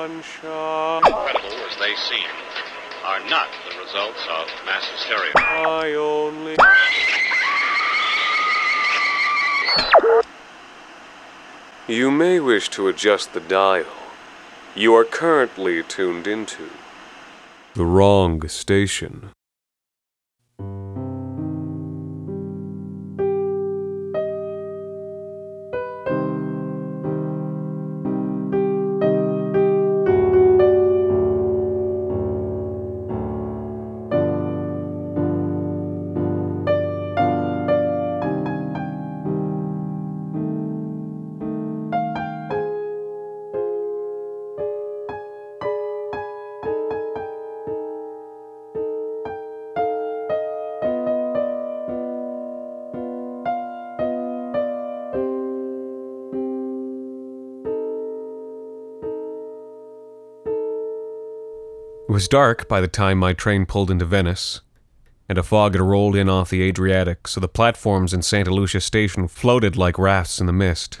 sunshine. Incredible as they seem, are not the results of mass hysteria. I only. You may wish to adjust the dial. You are currently tuned into the wrong station. Was dark by the time my train pulled into Venice, and a fog had rolled in off the Adriatic, so the platforms in Santa Lucia station floated like rafts in the mist.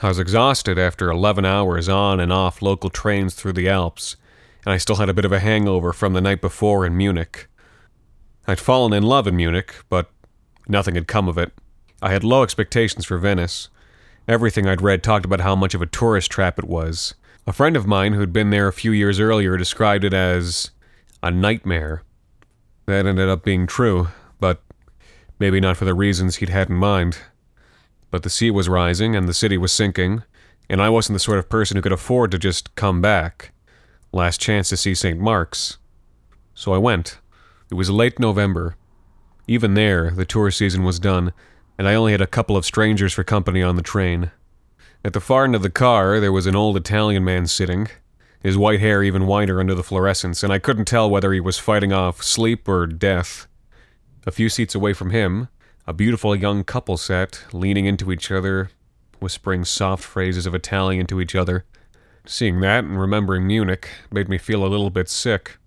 I was exhausted after 11 hours on and off local trains through the Alps, and I still had a bit of a hangover from the night before in Munich. I'd fallen in love in Munich, but nothing had come of it. I had low expectations for Venice. Everything I'd read talked about how much of a tourist trap it was, a friend of mine who'd been there a few years earlier described it as a nightmare. That ended up being true, but maybe not for the reasons he'd had in mind. But the sea was rising and the city was sinking, and I wasn't the sort of person who could afford to just come back. Last chance to see St. Mark's. So I went. It was late November. Even there, the tour season was done, and I only had a couple of strangers for company on the train. At the far end of the car, there was an old Italian man sitting, his white hair even whiter under the fluorescence, and I couldn't tell whether he was fighting off sleep or death. A few seats away from him, a beautiful young couple sat, leaning into each other, whispering soft phrases of Italian to each other. Seeing that and remembering Munich made me feel a little bit sick.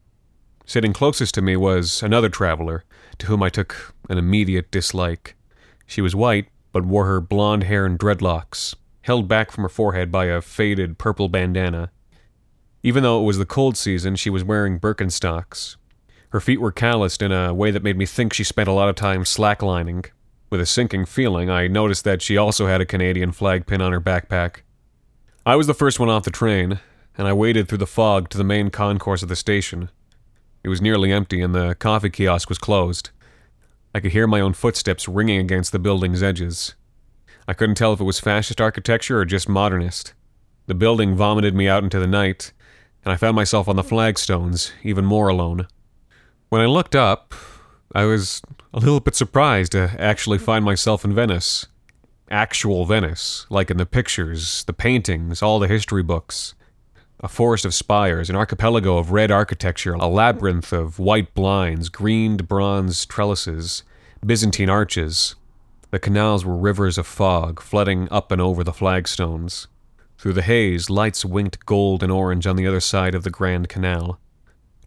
Sitting closest to me was another traveler, to whom I took an immediate dislike. She was white, but wore her blonde hair in dreadlocks, held back from her forehead by a faded purple bandana. Even though it was the cold season, she was wearing Birkenstocks. Her feet were calloused in a way that made me think she spent a lot of time slacklining. With a sinking feeling, I noticed that she also had a Canadian flag pin on her backpack. I was the first one off the train, and I waded through the fog to the main concourse of the station. It was nearly empty, and the coffee kiosk was closed. I could hear my own footsteps ringing against the building's edges. I couldn't tell if it was fascist architecture or just modernist. The building vomited me out into the night, and I found myself on the flagstones, even more alone. When I looked up, I was a little bit surprised to actually find myself in Venice. Actual Venice, like in the pictures, the paintings, all the history books. A forest of spires, an archipelago of red architecture, a labyrinth of white blinds, greened bronze trellises, Byzantine arches, the canals were rivers of fog, flooding up and over the flagstones. Through the haze, lights winked gold and orange on the other side of the Grand Canal.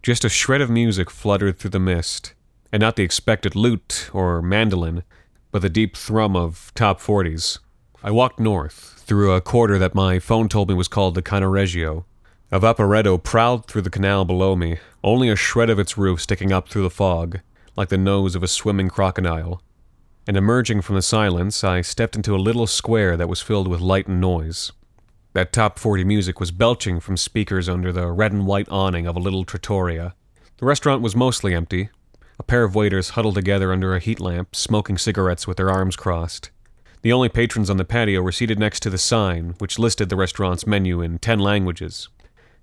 Just a shred of music fluttered through the mist, and not the expected lute or mandolin, but the deep thrum of top forties. I walked north, through a quarter that my phone told me was called the Cannaregio. A vaporetto prowled through the canal below me, only a shred of its roof sticking up through the fog, like the nose of a swimming crocodile and emerging from the silence, I stepped into a little square that was filled with light and noise. That top 40 music was belching from speakers under the red and white awning of a little trattoria. The restaurant was mostly empty. A pair of waiters huddled together under a heat lamp, smoking cigarettes with their arms crossed. The only patrons on the patio were seated next to the sign, which listed the restaurant's menu in ten languages.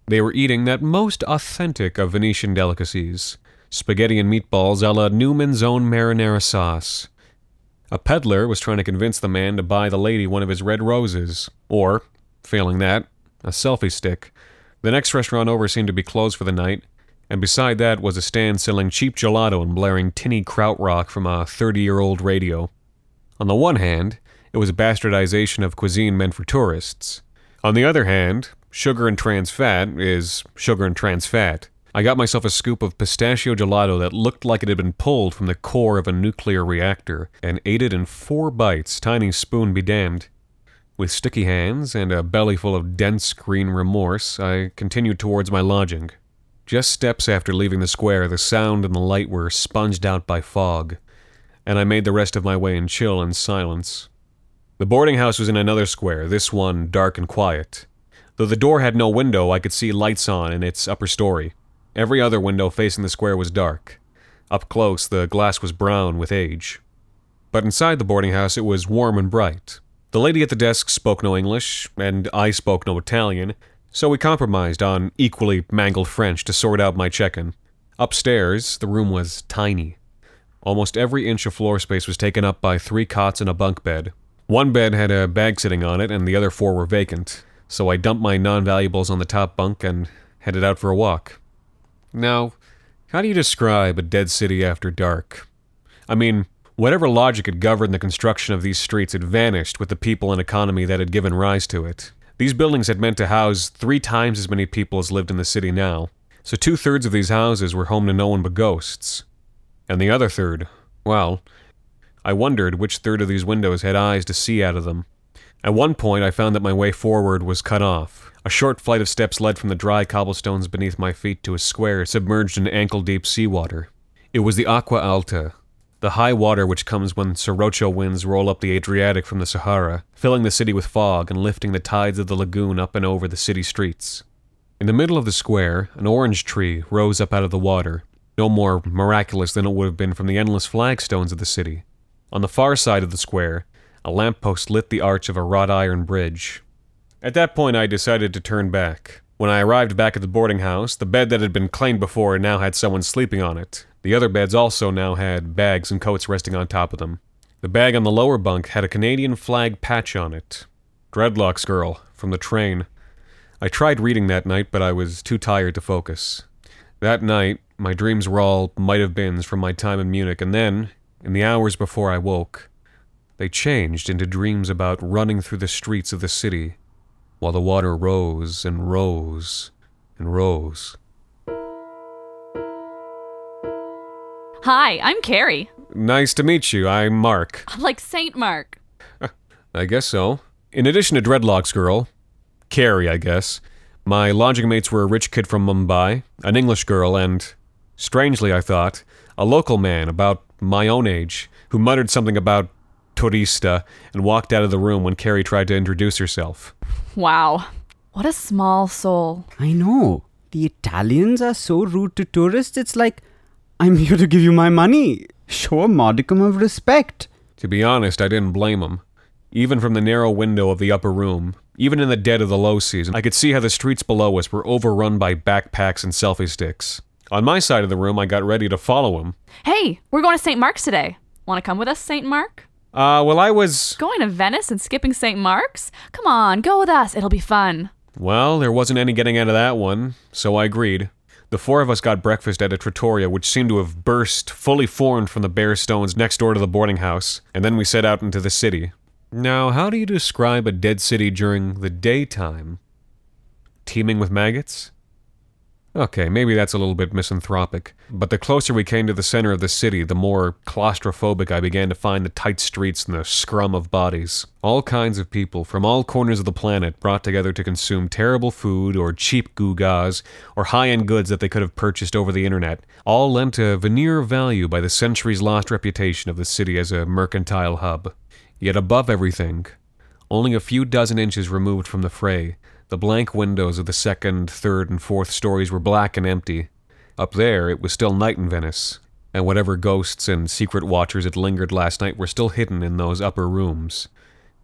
They were eating that most authentic of Venetian delicacies spaghetti and meatballs a la Newman's own marinara sauce. A peddler was trying to convince the man to buy the lady one of his red roses, or, failing that, a selfie stick. The next restaurant over seemed to be closed for the night, and beside that was a stand selling cheap gelato and blaring tinny krautrock from a 30 year old radio. On the one hand, it was a bastardization of cuisine meant for tourists. On the other hand, sugar and trans fat is sugar and trans fat. I got myself a scoop of pistachio gelato that looked like it had been pulled from the core of a nuclear reactor and ate it in four bites, tiny spoon be damned. With sticky hands and a belly full of dense green remorse, I continued towards my lodging. Just steps after leaving the square, the sound and the light were sponged out by fog, and I made the rest of my way in chill and silence. The boarding house was in another square, this one dark and quiet. Though the door had no window, I could see lights on in its upper story. Every other window facing the square was dark. Up close, the glass was brown with age. But inside the boarding house, it was warm and bright. The lady at the desk spoke no English, and I spoke no Italian, so we compromised on equally mangled French to sort out my check in. Upstairs, the room was tiny. Almost every inch of floor space was taken up by three cots and a bunk bed. One bed had a bag sitting on it, and the other four were vacant, so I dumped my non valuables on the top bunk and headed out for a walk. Now, how do you describe a dead city after dark? I mean, Whatever logic had governed the construction of these streets had vanished with the people and economy that had given rise to it. These buildings had meant to house three times as many people as lived in the city now, so two thirds of these houses were home to no one but ghosts. And the other third, well, I wondered which third of these windows had eyes to see out of them. At one point, I found that my way forward was cut off. A short flight of steps led from the dry cobblestones beneath my feet to a square submerged in ankle deep seawater. It was the Aqua Alta, the high water which comes when sirocco winds roll up the Adriatic from the Sahara, filling the city with fog and lifting the tides of the lagoon up and over the city streets. In the middle of the square, an orange tree rose up out of the water, no more miraculous than it would have been from the endless flagstones of the city. On the far side of the square, a lamp post lit the arch of a wrought iron bridge. At that point, I decided to turn back. When I arrived back at the boarding house, the bed that had been claimed before now had someone sleeping on it, the other beds also now had bags and coats resting on top of them. The bag on the lower bunk had a Canadian flag patch on it. Dreadlocks Girl, from the train. I tried reading that night, but I was too tired to focus. That night, my dreams were all might have beens from my time in Munich, and then, in the hours before I woke, they changed into dreams about running through the streets of the city while the water rose and rose and rose. Hi, I'm Carrie. Nice to meet you. I'm Mark. I'm Like Saint Mark. I guess so. In addition to Dreadlocks Girl, Carrie, I guess, my lodging mates were a rich kid from Mumbai, an English girl, and, strangely, I thought, a local man about my own age who muttered something about turista and walked out of the room when Carrie tried to introduce herself. Wow. What a small soul. I know. The Italians are so rude to tourists, it's like I'm here to give you my money. Show a modicum of respect. To be honest, I didn't blame him. Even from the narrow window of the upper room, even in the dead of the low season, I could see how the streets below us were overrun by backpacks and selfie sticks. On my side of the room, I got ready to follow him. Hey, we're going to St. Mark's today. Want to come with us, St. Mark? Uh, well, I was. Going to Venice and skipping St. Mark's? Come on, go with us. It'll be fun. Well, there wasn't any getting out of that one, so I agreed. The four of us got breakfast at a trattoria which seemed to have burst, fully formed from the bare stones next door to the boarding house, and then we set out into the city. Now, how do you describe a dead city during the daytime? Teeming with maggots? Okay, maybe that's a little bit misanthropic, but the closer we came to the center of the city, the more claustrophobic I began to find the tight streets and the scrum of bodies. All kinds of people from all corners of the planet brought together to consume terrible food or cheap gewgaws or high end goods that they could have purchased over the internet, all lent a veneer of value by the centuries lost reputation of the city as a mercantile hub. Yet above everything, only a few dozen inches removed from the fray, the blank windows of the second, third, and fourth stories were black and empty. Up there, it was still night in Venice, and whatever ghosts and secret watchers had lingered last night were still hidden in those upper rooms,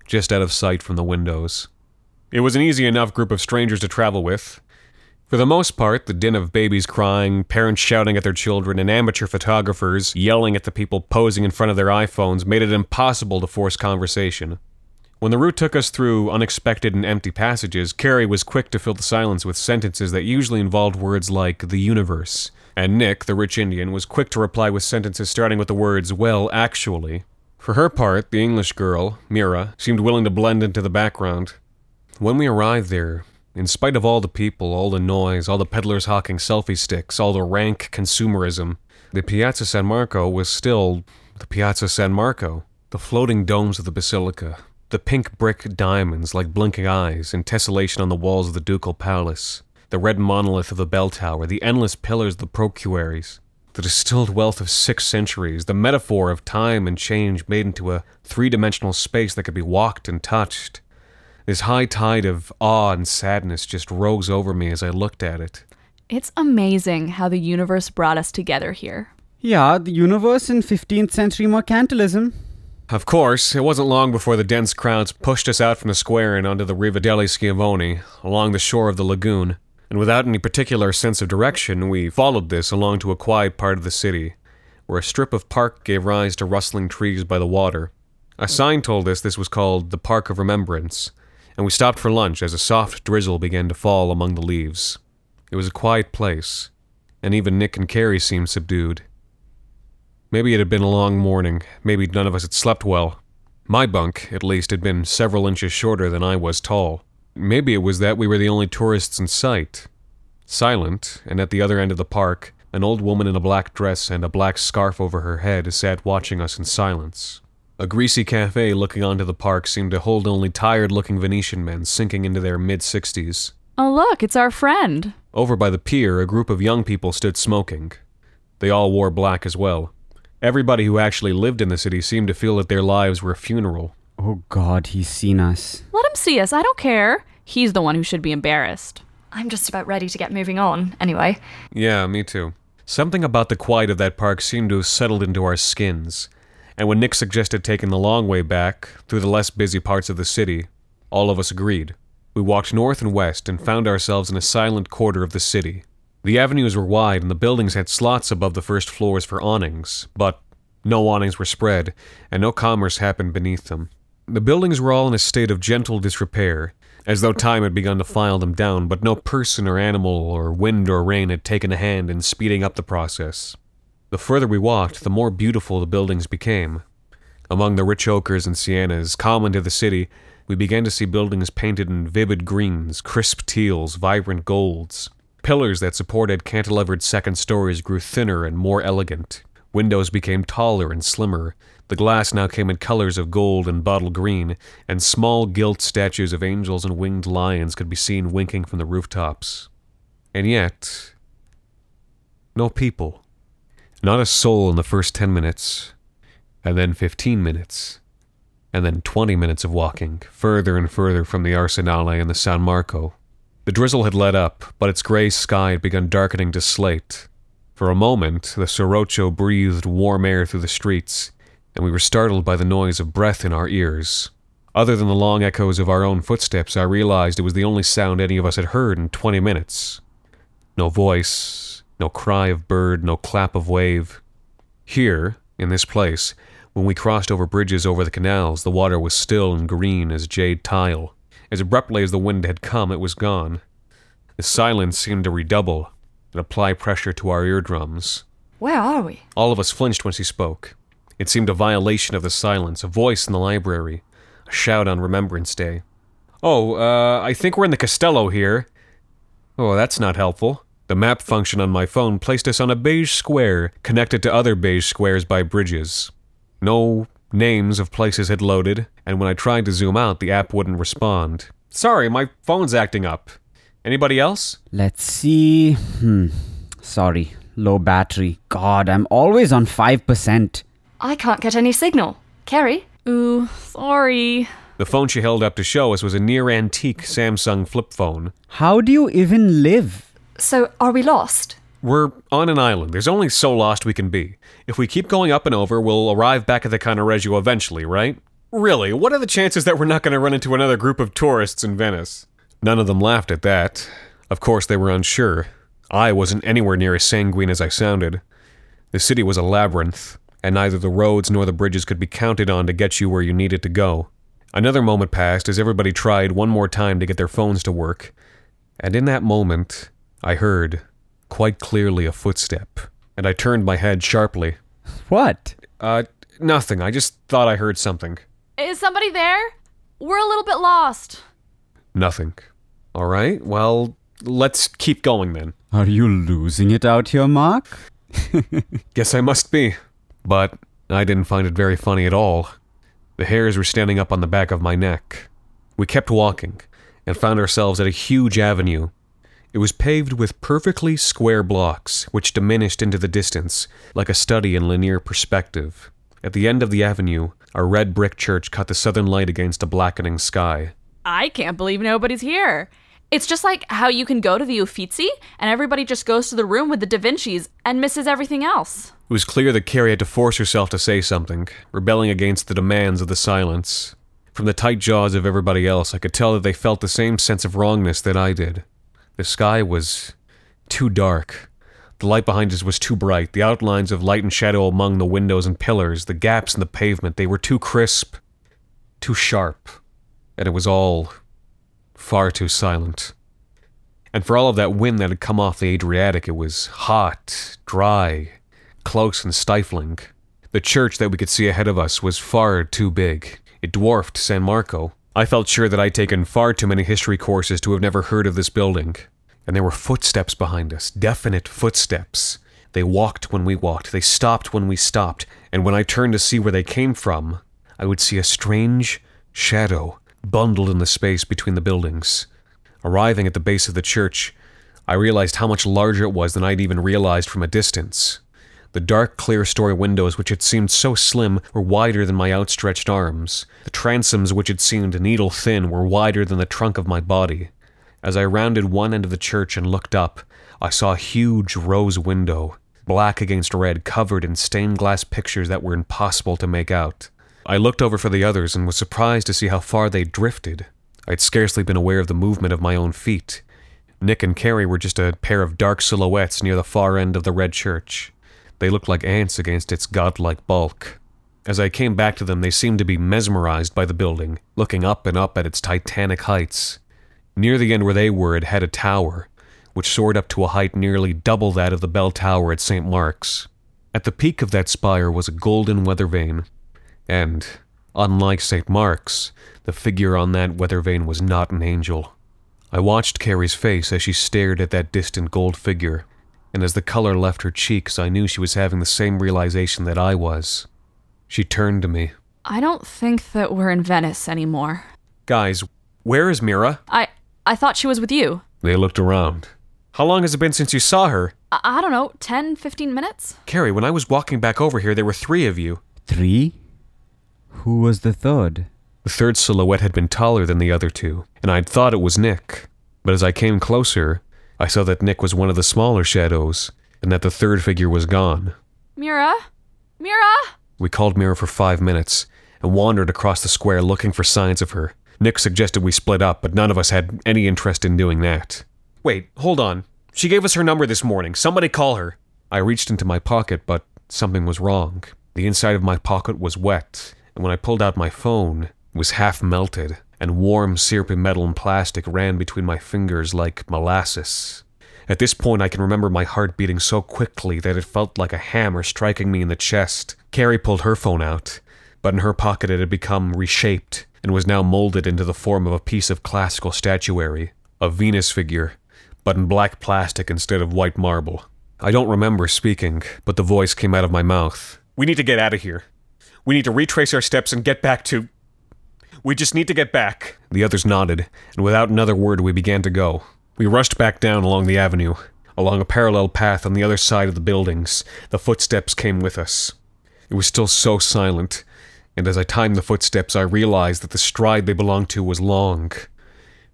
just out of sight from the windows. It was an easy enough group of strangers to travel with. For the most part, the din of babies crying, parents shouting at their children, and amateur photographers yelling at the people posing in front of their iPhones made it impossible to force conversation. When the route took us through unexpected and empty passages, Carrie was quick to fill the silence with sentences that usually involved words like the universe. And Nick, the rich Indian, was quick to reply with sentences starting with the words, well, actually. For her part, the English girl, Mira, seemed willing to blend into the background. When we arrived there, in spite of all the people, all the noise, all the peddlers hawking selfie sticks, all the rank consumerism, the Piazza San Marco was still the Piazza San Marco. The floating domes of the basilica, The pink brick diamonds like blinking eyes in tessellation on the walls of the ducal palace, the red monolith of the bell tower, the endless pillars of the procuries, the distilled wealth of six centuries, the metaphor of time and change made into a three dimensional space that could be walked and touched. This high tide of awe and sadness just rose over me as I looked at it. It's amazing how the universe brought us together here. Yeah, the universe in 15th century mercantilism. Of course, it wasn't long before the dense crowds pushed us out from the square and onto the Riva degli Schiavoni, along the shore of the lagoon, and without any particular sense of direction, we followed this along to a quiet part of the city, where a strip of park gave rise to rustling trees by the water. A sign told us this was called the Park of Remembrance, and we stopped for lunch as a soft drizzle began to fall among the leaves. It was a quiet place, and even Nick and Carrie seemed subdued. Maybe it had been a long morning. Maybe none of us had slept well. My bunk, at least, had been several inches shorter than I was tall. Maybe it was that we were the only tourists in sight. Silent, and at the other end of the park, an old woman in a black dress and a black scarf over her head sat watching us in silence. A greasy cafe looking onto the park seemed to hold only tired looking Venetian men sinking into their mid 60s. Oh, look, it's our friend. Over by the pier, a group of young people stood smoking. They all wore black as well. Everybody who actually lived in the city seemed to feel that their lives were a funeral. Oh god, he's seen us. Let him see us. I don't care. He's the one who should be embarrassed. I'm just about ready to get moving on, anyway. Yeah, me too. Something about the quiet of that park seemed to have settled into our skins. And when Nick suggested taking the long way back, through the less busy parts of the city, all of us agreed. We walked north and west and found ourselves in a silent quarter of the city. The avenues were wide and the buildings had slots above the first floors for awnings, but no awnings were spread, and no commerce happened beneath them. The buildings were all in a state of gentle disrepair, as though time had begun to file them down, but no person or animal or wind or rain had taken a hand in speeding up the process. The further we walked, the more beautiful the buildings became. Among the rich ochres and siennas common to the city, we began to see buildings painted in vivid greens, crisp teals, vibrant golds. Pillars that supported cantilevered second stories grew thinner and more elegant. Windows became taller and slimmer. The glass now came in colors of gold and bottle green, and small gilt statues of angels and winged lions could be seen winking from the rooftops. And yet, no people. Not a soul in the first 10 minutes, and then 15 minutes, and then 20 minutes of walking, further and further from the Arsenale and the San Marco. The drizzle had let up, but its gray sky had begun darkening to slate. For a moment, the Sirocco breathed warm air through the streets, and we were startled by the noise of breath in our ears. Other than the long echoes of our own footsteps, I realized it was the only sound any of us had heard in 20 minutes. No voice, no cry of bird, no clap of wave. Here, in this place, when we crossed over bridges over the canals, the water was still and green as jade tile. As abruptly as the wind had come, it was gone. The silence seemed to redouble and apply pressure to our eardrums. Where are we? All of us flinched when she spoke. It seemed a violation of the silence, a voice in the library, a shout on Remembrance Day. Oh, uh, I think we're in the Castello here. Oh, that's not helpful. The map function on my phone placed us on a beige square connected to other beige squares by bridges. No names of places had loaded, and when I tried to zoom out, the app wouldn't respond. Sorry, my phone's acting up. Anybody else? Let's see. Hmm. Sorry. Low battery. God, I'm always on 5%. I can't get any signal. Carrie? Ooh, sorry. The phone she held up to show us was a near antique Samsung flip phone. How do you even live? So, are we lost? We're on an island. There's only so lost we can be. If we keep going up and over, we'll arrive back at the Cannaregio eventually, right? Really, what are the chances that we're not going to run into another group of tourists in Venice? None of them laughed at that. Of course, they were unsure. I wasn't anywhere near as sanguine as I sounded. The city was a labyrinth, and neither the roads nor the bridges could be counted on to get you where you needed to go. Another moment passed as everybody tried one more time to get their phones to work, and in that moment, I heard, quite clearly, a footstep, and I turned my head sharply. What? Uh, nothing. I just thought I heard something. Is somebody there? We're a little bit lost. Nothing. All right, well, let's keep going then. Are you losing it out here, Mark? Guess I must be. But I didn't find it very funny at all. The hairs were standing up on the back of my neck. We kept walking and found ourselves at a huge avenue. It was paved with perfectly square blocks, which diminished into the distance like a study in linear perspective. At the end of the avenue, a red brick church cut the southern light against a blackening sky. I can't believe nobody's here. It's just like how you can go to the Uffizi and everybody just goes to the room with the Da Vinci's and misses everything else. It was clear that Carrie had to force herself to say something, rebelling against the demands of the silence. From the tight jaws of everybody else, I could tell that they felt the same sense of wrongness that I did. The sky was too dark. The light behind us was too bright. The outlines of light and shadow among the windows and pillars, the gaps in the pavement, they were too crisp, too sharp. And it was all far too silent. And for all of that wind that had come off the Adriatic, it was hot, dry, close, and stifling. The church that we could see ahead of us was far too big. It dwarfed San Marco. I felt sure that I'd taken far too many history courses to have never heard of this building. And there were footsteps behind us, definite footsteps. They walked when we walked, they stopped when we stopped, and when I turned to see where they came from, I would see a strange shadow bundled in the space between the buildings. Arriving at the base of the church, I realized how much larger it was than I'd even realized from a distance. The dark, clear story windows, which had seemed so slim, were wider than my outstretched arms. The transoms, which had seemed needle thin, were wider than the trunk of my body. As I rounded one end of the church and looked up, I saw a huge rose window, black against red, covered in stained glass pictures that were impossible to make out. I looked over for the others and was surprised to see how far they drifted. I'd scarcely been aware of the movement of my own feet. Nick and Carrie were just a pair of dark silhouettes near the far end of the red church. They looked like ants against its godlike bulk. As I came back to them, they seemed to be mesmerized by the building, looking up and up at its titanic heights. Near the end where they were, it had a tower, which soared up to a height nearly double that of the bell tower at St. Mark's. At the peak of that spire was a golden weather vane, and, unlike St. Mark's, the figure on that weather vane was not an angel. I watched Carrie's face as she stared at that distant gold figure, and as the color left her cheeks, I knew she was having the same realization that I was. She turned to me. I don't think that we're in Venice anymore. Guys, where is Mira? I I thought she was with you. They looked around. How long has it been since you saw her? I, I don't know, 10, 15 minutes? Carrie, when I was walking back over here, there were three of you. Three? Who was the third? The third silhouette had been taller than the other two, and I'd thought it was Nick. But as I came closer, I saw that Nick was one of the smaller shadows, and that the third figure was gone. Mira? Mira? We called Mira for five minutes and wandered across the square looking for signs of her. Nick suggested we split up, but none of us had any interest in doing that. Wait, hold on. She gave us her number this morning. Somebody call her. I reached into my pocket, but something was wrong. The inside of my pocket was wet, and when I pulled out my phone, it was half melted, and warm, syrupy metal and plastic ran between my fingers like molasses. At this point, I can remember my heart beating so quickly that it felt like a hammer striking me in the chest. Carrie pulled her phone out, but in her pocket it had become reshaped and was now molded into the form of a piece of classical statuary, a Venus figure, but in black plastic instead of white marble. I don't remember speaking, but the voice came out of my mouth. We need to get out of here. We need to retrace our steps and get back to. We just need to get back. The others nodded, and without another word, we began to go. We rushed back down along the avenue, along a parallel path on the other side of the buildings. The footsteps came with us. It was still so silent, and as I timed the footsteps, I realized that the stride they belonged to was long.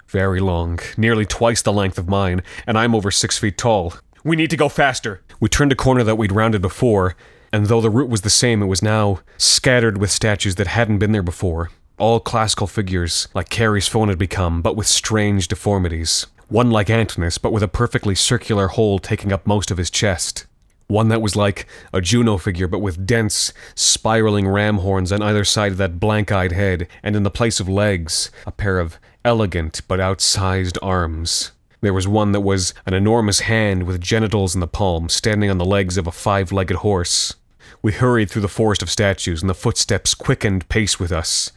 Very long, nearly twice the length of mine, and I'm over six feet tall. We need to go faster. We turned a corner that we'd rounded before, and though the route was the same, it was now scattered with statues that hadn't been there before. All classical figures, like Carrie's phone had become, but with strange deformities. One like Antinous, but with a perfectly circular hole taking up most of his chest. One that was like a Juno figure, but with dense, spiraling ram horns on either side of that blank eyed head, and in the place of legs, a pair of elegant but outsized arms. There was one that was an enormous hand with genitals in the palm, standing on the legs of a five legged horse. We hurried through the forest of statues, and the footsteps quickened pace with us.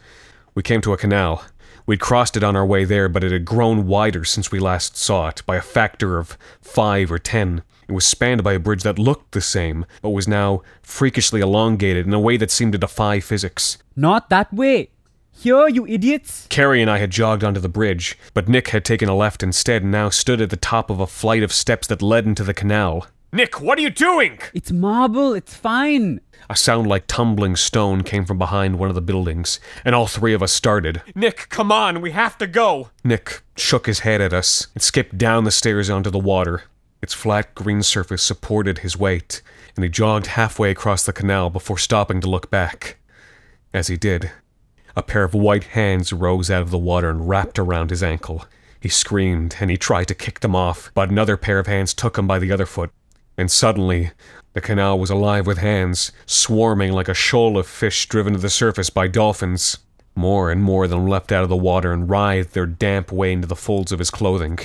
We came to a canal. We'd crossed it on our way there, but it had grown wider since we last saw it, by a factor of five or ten. It was spanned by a bridge that looked the same, but was now freakishly elongated in a way that seemed to defy physics. Not that way. Here, you idiots. Carrie and I had jogged onto the bridge, but Nick had taken a left instead and now stood at the top of a flight of steps that led into the canal. Nick, what are you doing? It's marble. It's fine. A sound like tumbling stone came from behind one of the buildings, and all three of us started. Nick, come on, we have to go! Nick shook his head at us and skipped down the stairs onto the water. Its flat green surface supported his weight, and he jogged halfway across the canal before stopping to look back. As he did, a pair of white hands rose out of the water and wrapped around his ankle. He screamed and he tried to kick them off, but another pair of hands took him by the other foot. And suddenly, the canal was alive with hands, swarming like a shoal of fish driven to the surface by dolphins. More and more of them leapt out of the water and writhed their damp way into the folds of his clothing.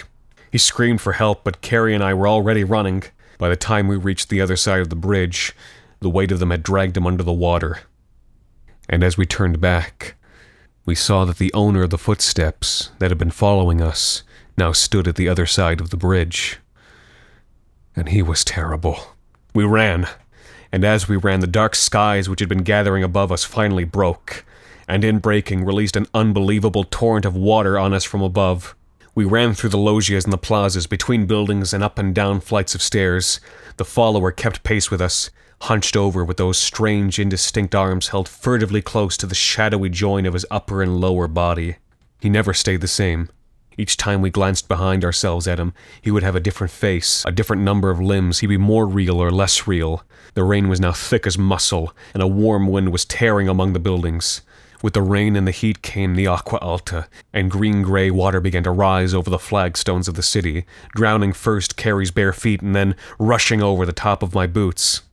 He screamed for help, but Carrie and I were already running. By the time we reached the other side of the bridge, the weight of them had dragged him under the water. And as we turned back, we saw that the owner of the footsteps that had been following us now stood at the other side of the bridge. And he was terrible. We ran, and as we ran, the dark skies which had been gathering above us finally broke, and in breaking released an unbelievable torrent of water on us from above. We ran through the loggias and the plazas, between buildings and up and down flights of stairs. The follower kept pace with us, hunched over with those strange, indistinct arms held furtively close to the shadowy join of his upper and lower body. He never stayed the same. Each time we glanced behind ourselves at him, he would have a different face, a different number of limbs. He'd be more real or less real. The rain was now thick as muscle, and a warm wind was tearing among the buildings. With the rain and the heat came the aqua alta, and green gray water began to rise over the flagstones of the city, drowning first Carrie's bare feet and then rushing over the top of my boots.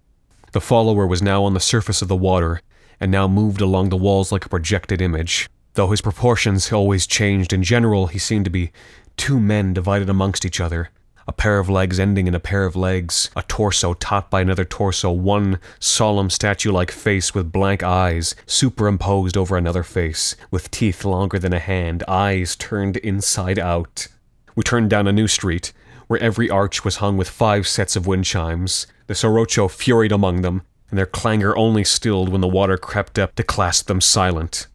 The follower was now on the surface of the water, and now moved along the walls like a projected image. Though his proportions always changed, in general he seemed to be two men divided amongst each other. A pair of legs ending in a pair of legs, a torso topped by another torso, one solemn statue like face with blank eyes superimposed over another face, with teeth longer than a hand, eyes turned inside out. We turned down a new street, where every arch was hung with five sets of wind chimes. The sirocco furied among them, and their clangor only stilled when the water crept up to clasp them silent.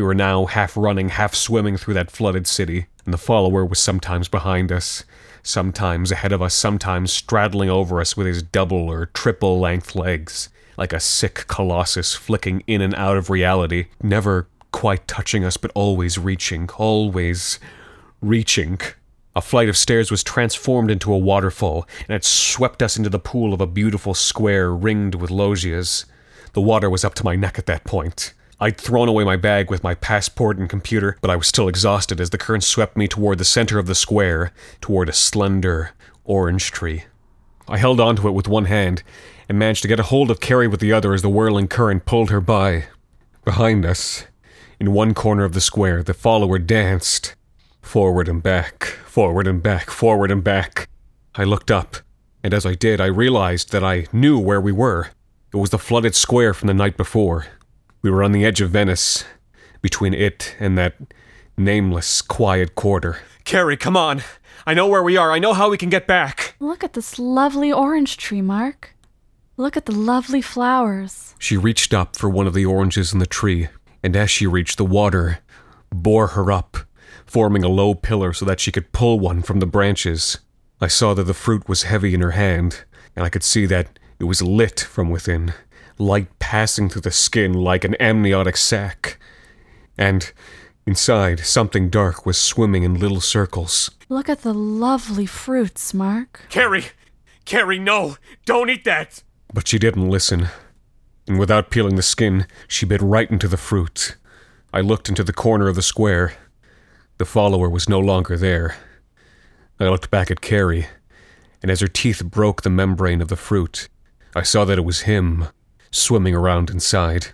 We were now half running, half swimming through that flooded city, and the follower was sometimes behind us, sometimes ahead of us, sometimes straddling over us with his double or triple length legs, like a sick colossus flicking in and out of reality, never quite touching us, but always reaching, always reaching. A flight of stairs was transformed into a waterfall, and it swept us into the pool of a beautiful square ringed with loggias. The water was up to my neck at that point. I'd thrown away my bag with my passport and computer, but I was still exhausted as the current swept me toward the center of the square, toward a slender orange tree. I held onto it with one hand and managed to get a hold of Carrie with the other as the whirling current pulled her by. Behind us, in one corner of the square, the follower danced. Forward and back, forward and back, forward and back. I looked up, and as I did, I realized that I knew where we were. It was the flooded square from the night before. We were on the edge of Venice, between it and that nameless, quiet quarter. Carrie, come on! I know where we are. I know how we can get back. Look at this lovely orange tree, Mark. Look at the lovely flowers. She reached up for one of the oranges in the tree, and as she reached, the water bore her up, forming a low pillar so that she could pull one from the branches. I saw that the fruit was heavy in her hand, and I could see that it was lit from within, light passing through the skin like an amniotic sac. And inside, something dark was swimming in little circles. Look at the lovely fruits, Mark. Carrie! Carrie, no! Don't eat that! But she didn't listen. And without peeling the skin, she bit right into the fruit. I looked into the corner of the square. The follower was no longer there. I looked back at Carrie, and as her teeth broke the membrane of the fruit, I saw that it was him, swimming around inside.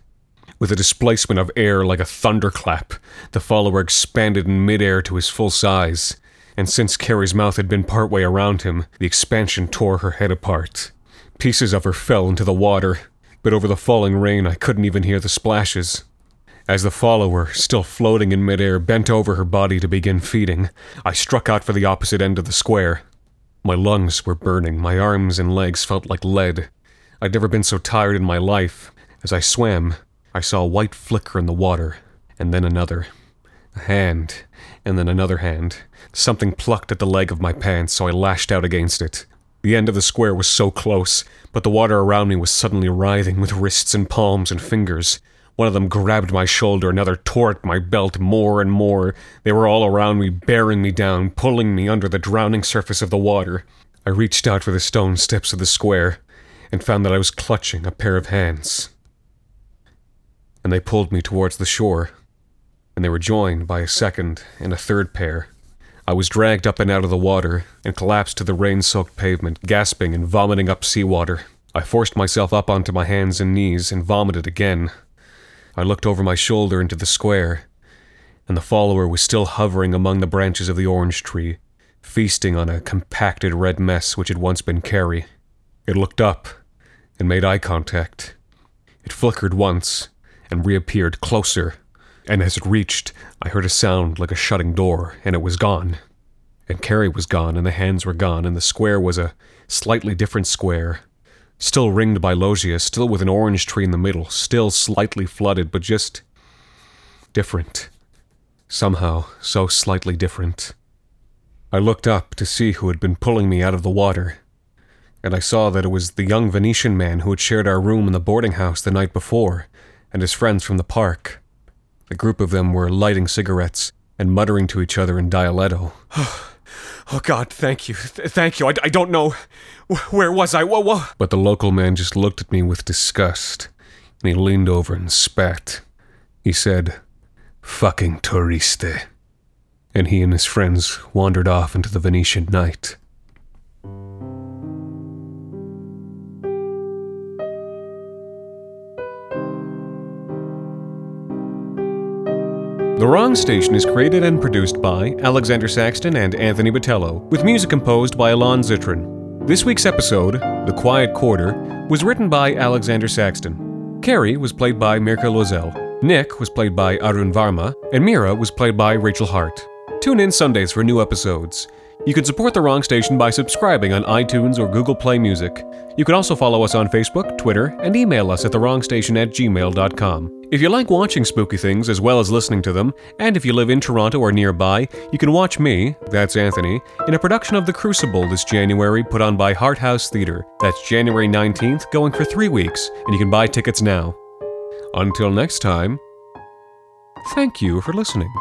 With a displacement of air like a thunderclap, the follower expanded in midair to his full size, and since Carrie's mouth had been partway around him, the expansion tore her head apart. Pieces of her fell into the water, but over the falling rain I couldn't even hear the splashes. As the follower, still floating in midair, bent over her body to begin feeding, I struck out for the opposite end of the square. My lungs were burning, my arms and legs felt like lead. I'd never been so tired in my life. As I swam, I saw a white flicker in the water, and then another. A hand, and then another hand. Something plucked at the leg of my pants, so I lashed out against it. The end of the square was so close, but the water around me was suddenly writhing with wrists and palms and fingers. One of them grabbed my shoulder, another tore at my belt more and more. They were all around me, bearing me down, pulling me under the drowning surface of the water. I reached out for the stone steps of the square and found that I was clutching a pair of hands. And they pulled me towards the shore, and they were joined by a second and a third pair. I was dragged up and out of the water and collapsed to the rain soaked pavement, gasping and vomiting up seawater. I forced myself up onto my hands and knees and vomited again. I looked over my shoulder into the square, and the follower was still hovering among the branches of the orange tree, feasting on a compacted red mess which had once been Carrie. It looked up and made eye contact. It flickered once and reappeared closer, and as it reached, I heard a sound like a shutting door, and it was gone. And Carrie was gone, and the hands were gone, and the square was a slightly different square, Still ringed by loggias, still with an orange tree in the middle, still slightly flooded, but just different. Somehow, so slightly different. I looked up to see who had been pulling me out of the water, and I saw that it was the young Venetian man who had shared our room in the boarding house the night before, and his friends from the park. The group of them were lighting cigarettes and muttering to each other in dialetto. Oh God, thank you, Th- thank you. I, I don't know. Wh- Where was I? Whoa, whoa. But the local man just looked at me with disgust, and he leaned over and spat. He said, Fucking touriste. And he and his friends wandered off into the Venetian night. The Wrong Station is created and produced by Alexander Saxton and Anthony Botello, with music composed by Alon Zitron. This week's episode, The Quiet Quarter, was written by Alexander Saxton. Carrie was played by Mirka Loiselle. Nick was played by Arun Varma, and Mira was played by Rachel Hart. Tune in Sundays for new episodes. You can support The Wrong Station by subscribing on iTunes or Google Play Music. You can also follow us on Facebook, Twitter, and email us at thewrongstation at gmail.com. If you like watching spooky things as well as listening to them, and if you live in Toronto or nearby, you can watch me, that's Anthony, in a production of The Crucible this January put on by Hart House Theatre. That's January 19th, going for three weeks, and you can buy tickets now. Until next time, thank you for listening.